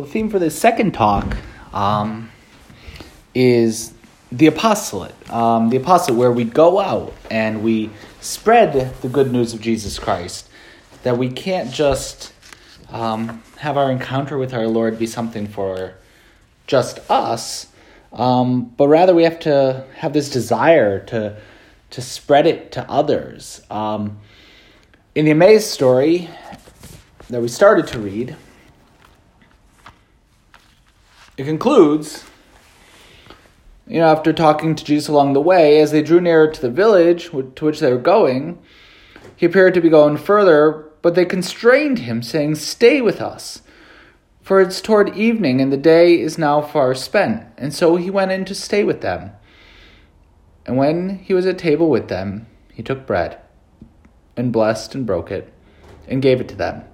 Well, the theme for this second talk um, is the apostolate. Um, the apostolate, where we go out and we spread the good news of Jesus Christ. That we can't just um, have our encounter with our Lord be something for just us, um, but rather we have to have this desire to to spread it to others. Um, in the Emmaus story that we started to read, it concludes, you know, after talking to Jesus along the way, as they drew nearer to the village to which they were going, he appeared to be going further, but they constrained him, saying, Stay with us, for it's toward evening, and the day is now far spent. And so he went in to stay with them. And when he was at table with them, he took bread, and blessed and broke it, and gave it to them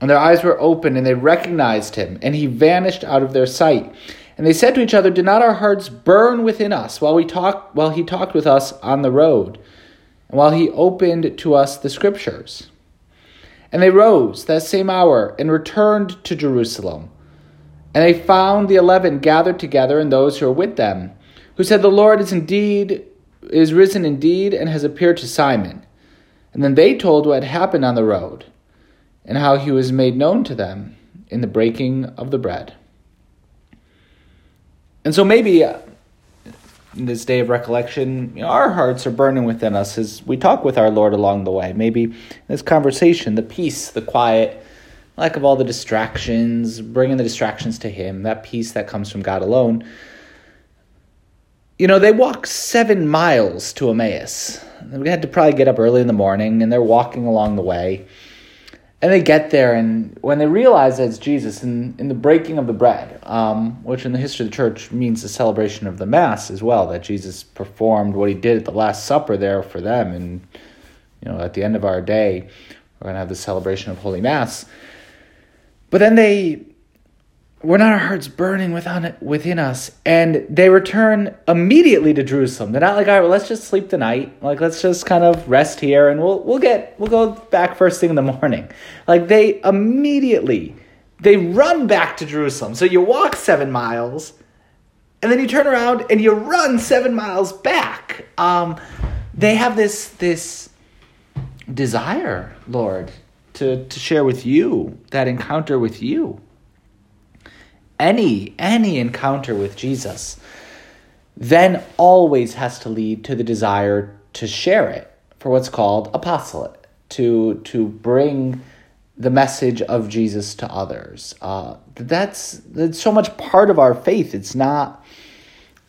and their eyes were opened, and they recognized him, and he vanished out of their sight. And they said to each other, Did not our hearts burn within us while we talked while he talked with us on the road, and while he opened to us the scriptures? And they rose that same hour and returned to Jerusalem. And they found the eleven gathered together and those who were with them, who said, The Lord is indeed is risen indeed and has appeared to Simon. And then they told what had happened on the road and how he was made known to them in the breaking of the bread. And so maybe uh, in this day of recollection, you know, our hearts are burning within us as we talk with our Lord along the way. Maybe this conversation, the peace, the quiet, lack of all the distractions, bringing the distractions to Him, that peace that comes from God alone. You know, they walk seven miles to Emmaus. We had to probably get up early in the morning, and they're walking along the way. And they get there, and when they realize that it's Jesus, in, in the breaking of the bread, um, which in the history of the church means the celebration of the Mass as well, that Jesus performed what he did at the Last Supper there for them. And, you know, at the end of our day, we're going to have the celebration of Holy Mass. But then they were not our hearts burning within, within us? And they return immediately to Jerusalem. They're not like, all right, well, let's just sleep the night. Like, let's just kind of rest here and we'll, we'll get, we'll go back first thing in the morning. Like, they immediately, they run back to Jerusalem. So you walk seven miles and then you turn around and you run seven miles back. Um, they have this, this desire, Lord, to, to share with you, that encounter with you any any encounter with Jesus then always has to lead to the desire to share it for what's called apostolate to to bring the message of Jesus to others. Uh, that's that's so much part of our faith. It's not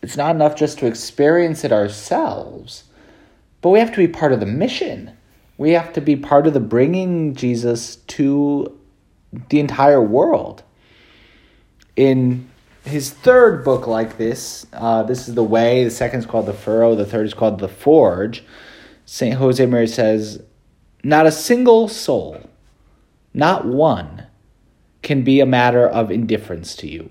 it's not enough just to experience it ourselves, but we have to be part of the mission. We have to be part of the bringing Jesus to the entire world in his third book like this, uh, this is The Way, the second is called The Furrow, the third is called The Forge. St. Josemaria says, Not a single soul, not one, can be a matter of indifference to you.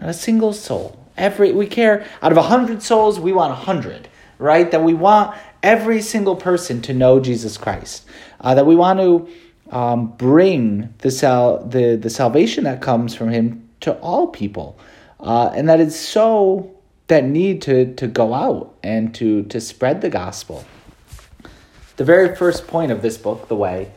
Not a single soul. Every we care out of a hundred souls, we want a hundred, right? That we want every single person to know Jesus Christ. Uh, that we want to um, bring the sal- the the salvation that comes from Him to all people. Uh, and that it's so that need to, to go out and to, to spread the gospel. The very first point of this book, The Way,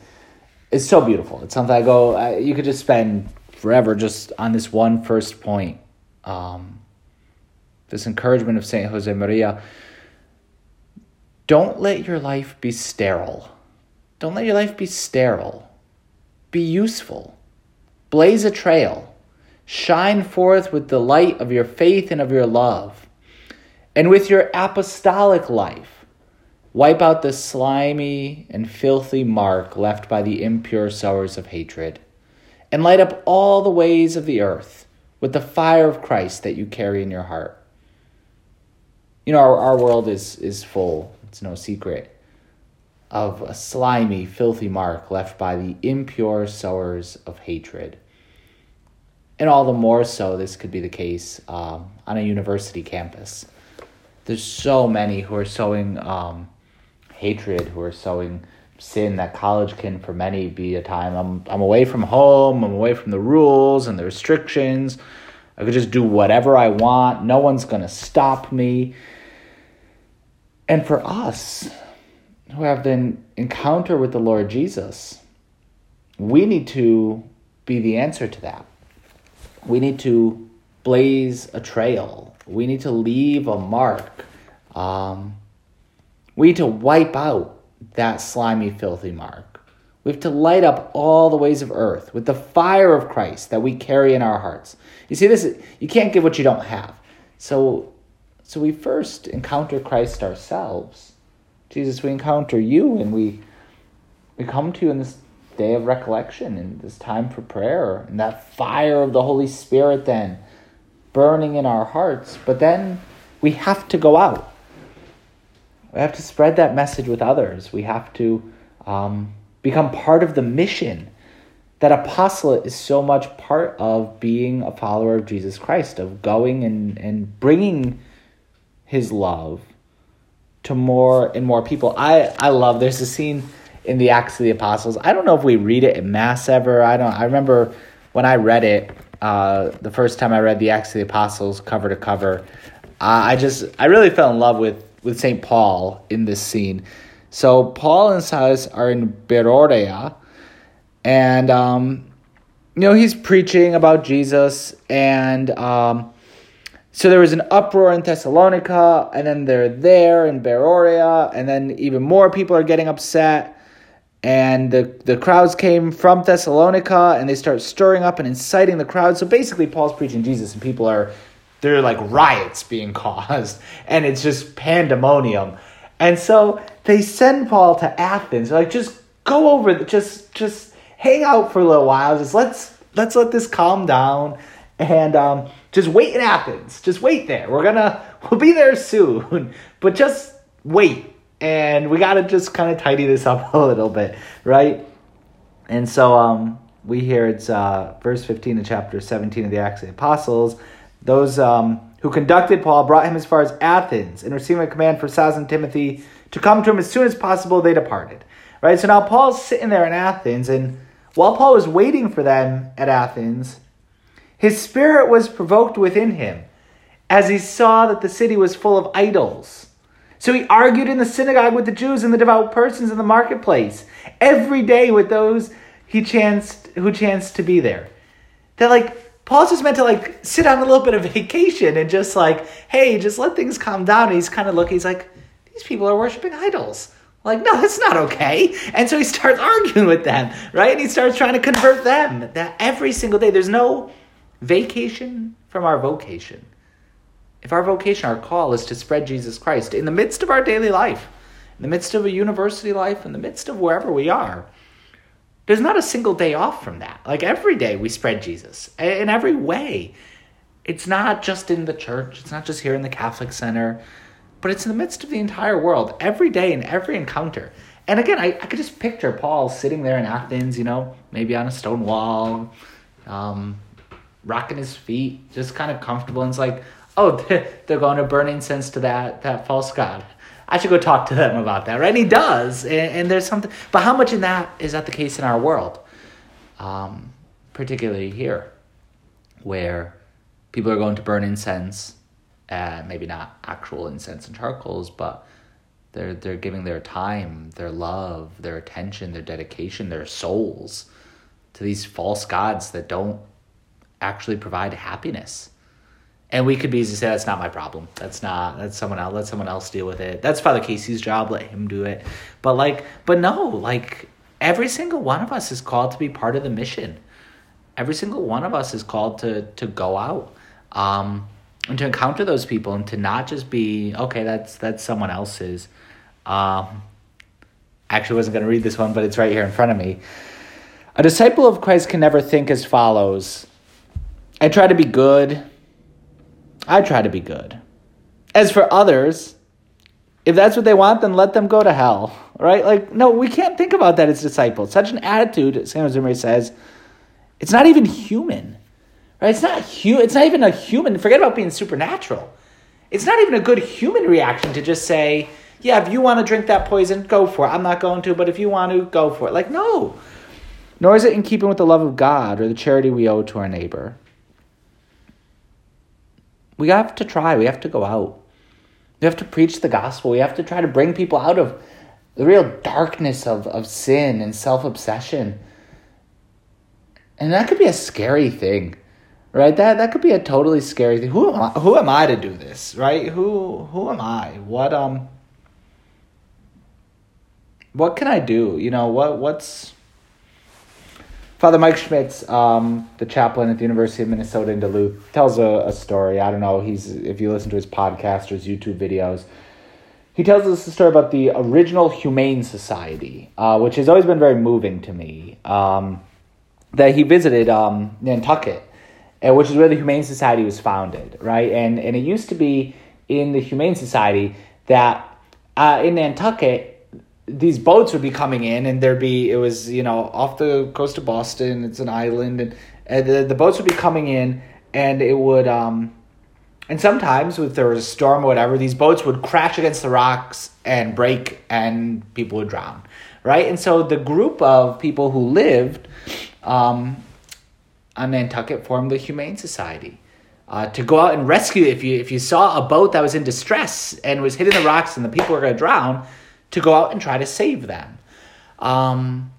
is so beautiful. It's something I go, I, you could just spend forever just on this one first point. Um, this encouragement of St. Josemaria Don't let your life be sterile. Don't let your life be sterile. Be useful. Blaze a trail. Shine forth with the light of your faith and of your love. And with your apostolic life, wipe out the slimy and filthy mark left by the impure sowers of hatred. And light up all the ways of the earth with the fire of Christ that you carry in your heart. You know, our, our world is, is full, it's no secret, of a slimy, filthy mark left by the impure sowers of hatred and all the more so this could be the case um, on a university campus. There's so many who are sowing um, hatred, who are sowing sin that college can for many be a time I'm I'm away from home, I'm away from the rules and the restrictions. I could just do whatever I want. No one's going to stop me. And for us who have been encounter with the Lord Jesus, we need to be the answer to that. We need to blaze a trail. We need to leave a mark. Um, we need to wipe out that slimy, filthy mark. We have to light up all the ways of earth with the fire of Christ that we carry in our hearts. You see, this you can't give what you don't have. So, so we first encounter Christ ourselves. Jesus, we encounter you, and we we come to you in this day of recollection and this time for prayer and that fire of the Holy Spirit then burning in our hearts. But then we have to go out. We have to spread that message with others. We have to um, become part of the mission. That apostolate is so much part of being a follower of Jesus Christ, of going and, and bringing his love to more and more people. I, I love, there's a scene in the Acts of the Apostles. I don't know if we read it in Mass ever. I don't, I remember when I read it, uh, the first time I read the Acts of the Apostles cover to cover, I just, I really fell in love with, with St. Paul in this scene. So Paul and Silas are in Beroea, and um, you know he's preaching about Jesus, and um, so there was an uproar in Thessalonica, and then they're there in Beroea, and then even more people are getting upset. And the, the crowds came from Thessalonica and they start stirring up and inciting the crowd. So basically, Paul's preaching Jesus, and people are, there are like riots being caused, and it's just pandemonium. And so they send Paul to Athens. They're like, just go over, just just hang out for a little while. Just let's let's let this calm down, and um, just wait in Athens. Just wait there. We're gonna we'll be there soon, but just wait. And we gotta just kind of tidy this up a little bit, right? And so um, we hear it's uh, verse 15 of chapter 17 of the Acts of the Apostles. Those um, who conducted Paul brought him as far as Athens, and receiving a command for Silas and Timothy to come to him as soon as possible, they departed. Right? So now Paul's sitting there in Athens, and while Paul was waiting for them at Athens, his spirit was provoked within him as he saw that the city was full of idols. So he argued in the synagogue with the Jews and the devout persons in the marketplace every day with those he chanced who chanced to be there. That like Paul's just meant to like sit on a little bit of vacation and just like, hey, just let things calm down. And he's kind of looking, he's like, these people are worshiping idols. Like, no, that's not okay. And so he starts arguing with them, right? And he starts trying to convert them. That every single day, there's no vacation from our vocation. If our vocation, our call is to spread Jesus Christ in the midst of our daily life, in the midst of a university life, in the midst of wherever we are, there's not a single day off from that. Like every day we spread Jesus in every way. It's not just in the church, it's not just here in the Catholic Center, but it's in the midst of the entire world, every day in every encounter. And again, I, I could just picture Paul sitting there in Athens, you know, maybe on a stone wall, um, rocking his feet, just kind of comfortable. And it's like, oh, they're going to burn incense to that, that false god. I should go talk to them about that, right? And he does. And, and there's something, but how much in that is that the case in our world? Um, particularly here, where people are going to burn incense, uh, maybe not actual incense and charcoals, but they're, they're giving their time, their love, their attention, their dedication, their souls to these false gods that don't actually provide happiness. And we could be easily say that's not my problem. That's not that's someone else. Let someone else deal with it. That's Father Casey's job. Let him do it. But like, but no, like every single one of us is called to be part of the mission. Every single one of us is called to to go out um, and to encounter those people and to not just be okay. That's that's someone else's. Um, actually, wasn't going to read this one, but it's right here in front of me. A disciple of Christ can never think as follows I try to be good. I try to be good. As for others, if that's what they want, then let them go to hell. Right? Like, no, we can't think about that as disciples. Such an attitude, St. Jose says, it's not even human. Right? It's not hu- it's not even a human. Forget about being supernatural. It's not even a good human reaction to just say, Yeah, if you want to drink that poison, go for it. I'm not going to, but if you want to, go for it. Like, no. Nor is it in keeping with the love of God or the charity we owe to our neighbor. We have to try. We have to go out. We have to preach the gospel. We have to try to bring people out of the real darkness of, of sin and self obsession. And that could be a scary thing, right? That that could be a totally scary thing. Who am I, who am I to do this, right? Who who am I? What um what can I do? You know, what what's Father Mike Schmitz, um, the chaplain at the University of Minnesota in Duluth, tells a, a story. I don't know, he's if you listen to his podcast or his YouTube videos, he tells us a story about the original Humane Society, uh, which has always been very moving to me. Um, that he visited um, Nantucket, uh, which is where the Humane Society was founded, right? And and it used to be in the Humane Society that uh, in Nantucket these boats would be coming in and there'd be it was you know off the coast of boston it's an island and, and the, the boats would be coming in and it would um and sometimes, if there was a storm or whatever, these boats would crash against the rocks and break, and people would drown, right? And so the group of people who lived um, on Nantucket formed the Humane Society. Uh, to go out and rescue if you if you saw a boat that was in distress and was hitting the rocks and the people were going to drown, to go out and try to save them. Um,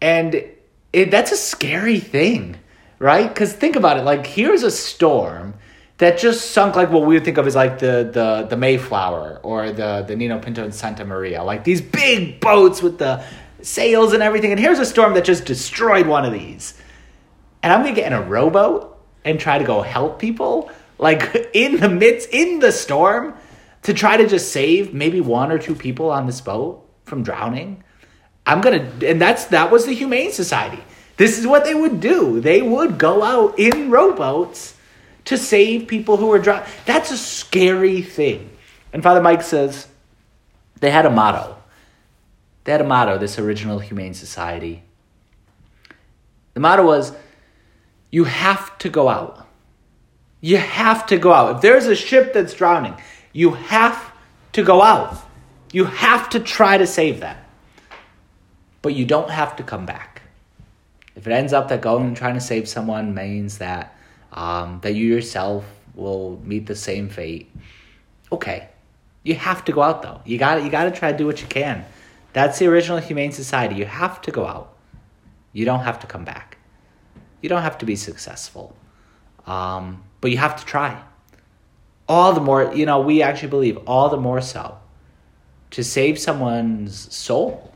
and it, that's a scary thing right? Because think about it. Like here's a storm that just sunk like what we would think of as like the the the Mayflower or the the Niña Pinta and Santa Maria, like these big boats with the sails and everything. And here's a storm that just destroyed one of these. And I'm gonna get in a rowboat and try to go help people, like in the midst in the storm, to try to just save maybe one or two people on this boat from drowning. I'm gonna, and that's that was the Humane Society. This is what they would do. They would go out in rowboats to save people who were drowning. That's a scary thing. And Father Mike says they had a motto. They had a motto, this original Humane Society. The motto was you have to go out. You have to go out. If there's a ship that's drowning, you have to go out. You have to try to save them. But you don't have to come back. If it ends up that going and trying to save someone means that um, that you yourself will meet the same fate, okay. You have to go out though. You got you got to try to do what you can. That's the original humane society. You have to go out. You don't have to come back. You don't have to be successful, um, but you have to try. All the more, you know, we actually believe all the more so to save someone's soul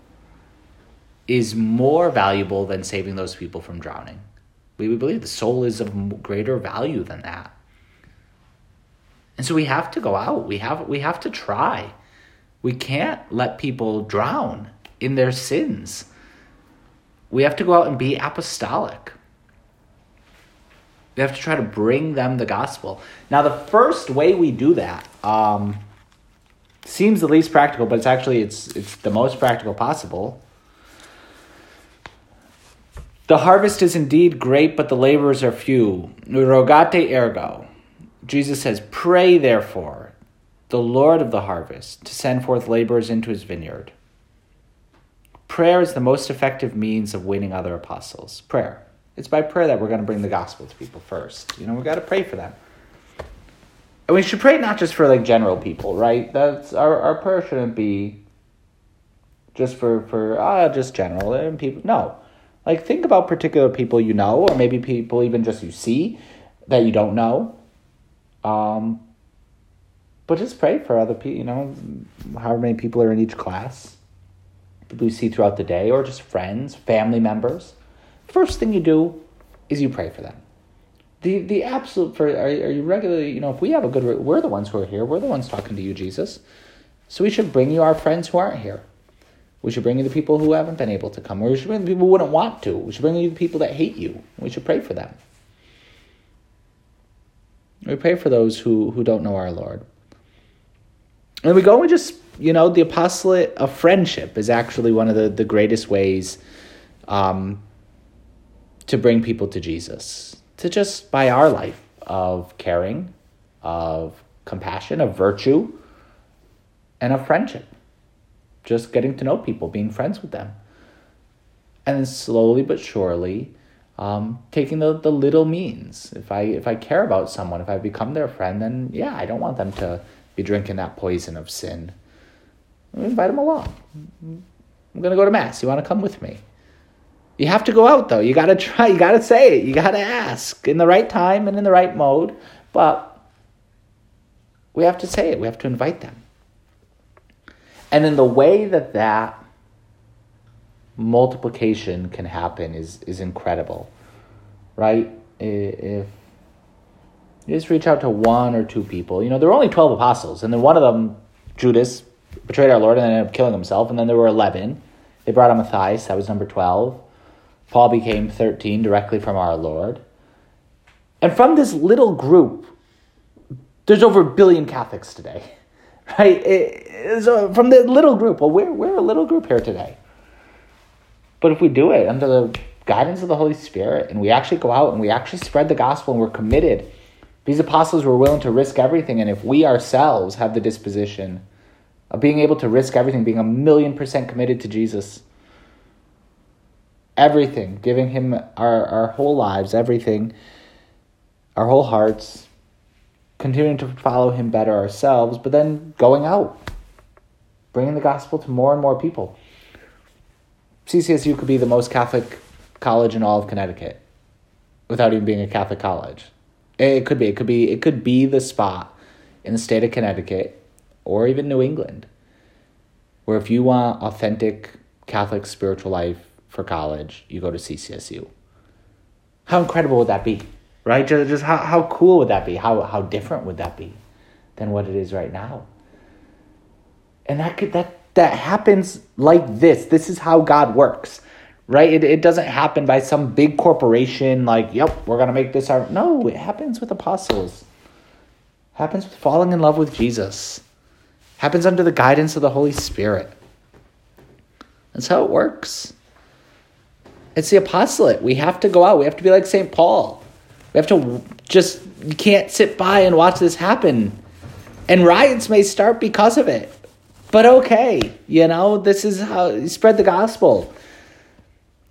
is more valuable than saving those people from drowning. We, believe the soul is of greater value than that. And so we have to go out. We have we have to try. We can't let people drown in their sins. We have to go out and be apostolic. We have to try to bring them the gospel. Now, the first way we do that um, seems the least practical, but it's actually it's it's the most practical possible. The harvest is indeed great, but the laborers are few. Rogate ergo. Jesus says, Pray therefore, the Lord of the harvest, to send forth laborers into his vineyard. Prayer is the most effective means of winning other apostles. Prayer. It's by prayer that we're going to bring the gospel to people first. You know, we got to pray for them. And we should pray not just for like general people, right? That's our, our prayer shouldn't be just for for ah just general and people. No, like, think about particular people you know, or maybe people even just you see that you don't know. Um, but just pray for other people, you know, however many people are in each class, people you see throughout the day, or just friends, family members. First thing you do is you pray for them. The the absolute for are, are you regularly you know if we have a good we're the ones who are here we're the ones talking to you Jesus, so we should bring you our friends who aren't here. We should bring you the people who haven't been able to come. Or we should bring the people who wouldn't want to. We should bring you the people that hate you. We should pray for them. We pray for those who, who don't know our Lord. And we go and we just, you know, the apostolate of friendship is actually one of the, the greatest ways um, to bring people to Jesus. To just by our life of caring, of compassion, of virtue, and of friendship. Just getting to know people, being friends with them. And then slowly but surely, um, taking the, the little means. If I if I care about someone, if I become their friend, then yeah, I don't want them to be drinking that poison of sin. invite them along. I'm gonna go to mass. You want to come with me? You have to go out though. You gotta try. You gotta say it. You gotta ask in the right time and in the right mode. But we have to say it. We have to invite them. And in the way that that multiplication can happen is is incredible, right? If you just reach out to one or two people, you know, there were only twelve apostles, and then one of them, Judas, betrayed our Lord and ended up killing himself, and then there were eleven. They brought on Matthias, that was number twelve. Paul became thirteen directly from our Lord. And from this little group, there's over a billion Catholics today, right? It, so from the little group, well, we're, we're a little group here today. But if we do it under the guidance of the Holy Spirit and we actually go out and we actually spread the gospel and we're committed, these apostles were willing to risk everything. And if we ourselves have the disposition of being able to risk everything, being a million percent committed to Jesus, everything, giving Him our, our whole lives, everything, our whole hearts, continuing to follow Him better ourselves, but then going out, bringing the gospel to more and more people. CCSU could be the most Catholic college in all of Connecticut without even being a Catholic college. It could be. It could be. It could be the spot in the state of Connecticut or even New England where if you want authentic Catholic spiritual life for college, you go to CCSU. How incredible would that be? Right? Just, just how, how cool would that be? How, how different would that be than what it is right now? And that could that that happens like this. This is how God works. Right? It, it doesn't happen by some big corporation like, yep, we're gonna make this our no, it happens with apostles. happens with falling in love with Jesus. happens under the guidance of the Holy Spirit. That's how it works. It's the apostolate. We have to go out. We have to be like St. Paul. We have to just, you can't sit by and watch this happen. And riots may start because of it. But okay, you know, this is how you spread the gospel.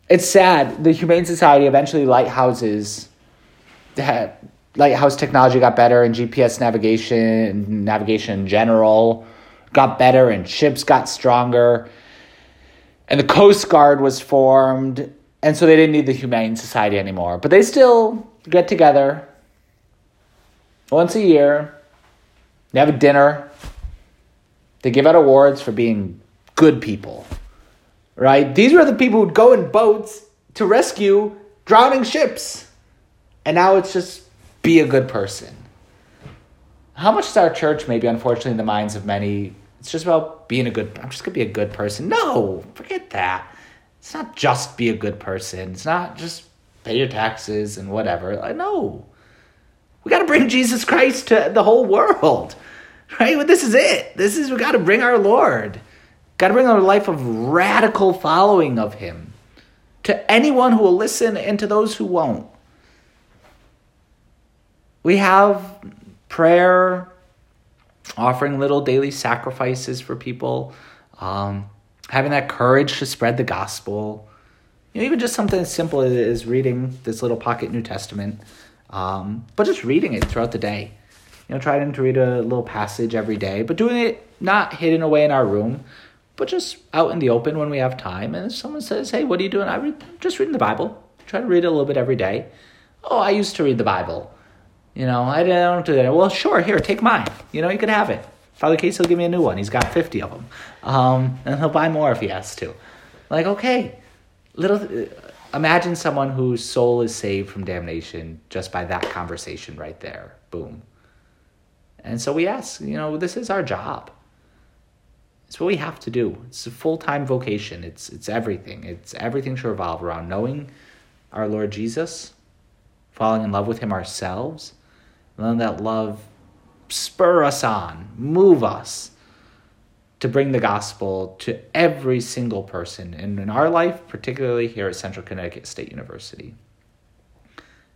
It's sad. The Humane Society eventually lighthouses that lighthouse technology got better and GPS navigation and navigation in general got better and ships got stronger and the Coast Guard was formed and so they didn't need the Humane Society anymore. But they still get together once a year. They have a dinner. They give out awards for being good people. Right? These were the people who'd go in boats to rescue drowning ships. And now it's just be a good person. How much is our church, maybe unfortunately, in the minds of many, it's just about being a good, I'm just going to be a good person. No, forget that. It's not just be a good person. It's not just pay your taxes and whatever. Like, no. We got to bring Jesus Christ to the whole world. Right? Well, this is it. This is, we got to bring our Lord. Got to bring a life of radical following of Him to anyone who will listen and to those who won't. We have prayer, offering little daily sacrifices for people. Um, having that courage to spread the gospel. You know, even just something as simple as reading this little pocket New Testament, um, but just reading it throughout the day. You know, trying to read a little passage every day, but doing it not hidden away in our room, but just out in the open when we have time. And if someone says, "Hey, what are you doing?" I read, just reading the Bible. Try to read it a little bit every day. Oh, I used to read the Bible. You know, I don't do that. Well, sure, here, take mine. You know, you can have it. Father Case, he'll give me a new one. He's got 50 of them. Um, and he'll buy more if he has to. Like, okay, little. Imagine someone whose soul is saved from damnation just by that conversation right there. Boom. And so we ask, you know, this is our job. It's what we have to do. It's a full time vocation. It's it's everything. It's everything to revolve around knowing our Lord Jesus, falling in love with Him ourselves, and then that love spur us on, move us to bring the gospel to every single person and in our life, particularly here at Central Connecticut State University.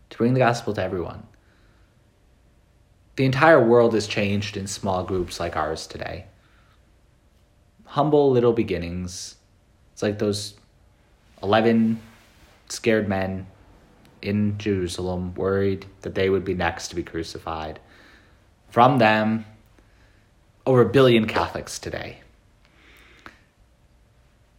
To bring the gospel to everyone. the entire world is changed in small groups like ours today. Humble little beginnings. It's like those 11 scared men in Jerusalem, worried that they would be next to be crucified. From them, over a billion Catholics today.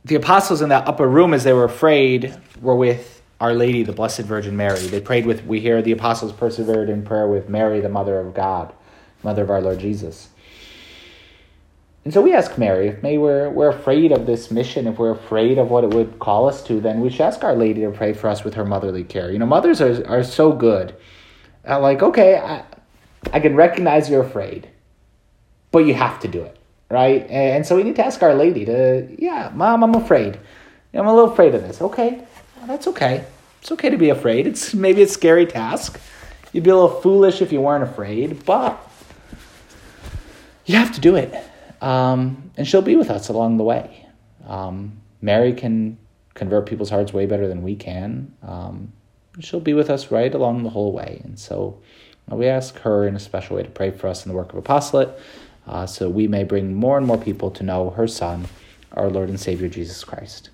The apostles in that upper room, as they were afraid, were with Our Lady, the Blessed Virgin Mary. They prayed with, we hear the apostles persevered in prayer with Mary, the Mother of God, Mother of our Lord Jesus. And so we ask Mary, if maybe we're, we're afraid of this mission, if we're afraid of what it would call us to, then we should ask Our Lady to pray for us with her motherly care. You know, mothers are, are so good. Uh, like, okay, I, I can recognize you're afraid, but you have to do it, right? And so we need to ask Our Lady to, yeah, Mom, I'm afraid. I'm a little afraid of this. Okay, well, that's okay. It's okay to be afraid. It's maybe a scary task. You'd be a little foolish if you weren't afraid, but you have to do it um, and she'll be with us along the way. Um, Mary can convert people's hearts way better than we can. Um, she'll be with us right along the whole way. And so we ask her in a special way to pray for us in the work of apostolate uh, so we may bring more and more people to know her Son, our Lord and Savior Jesus Christ.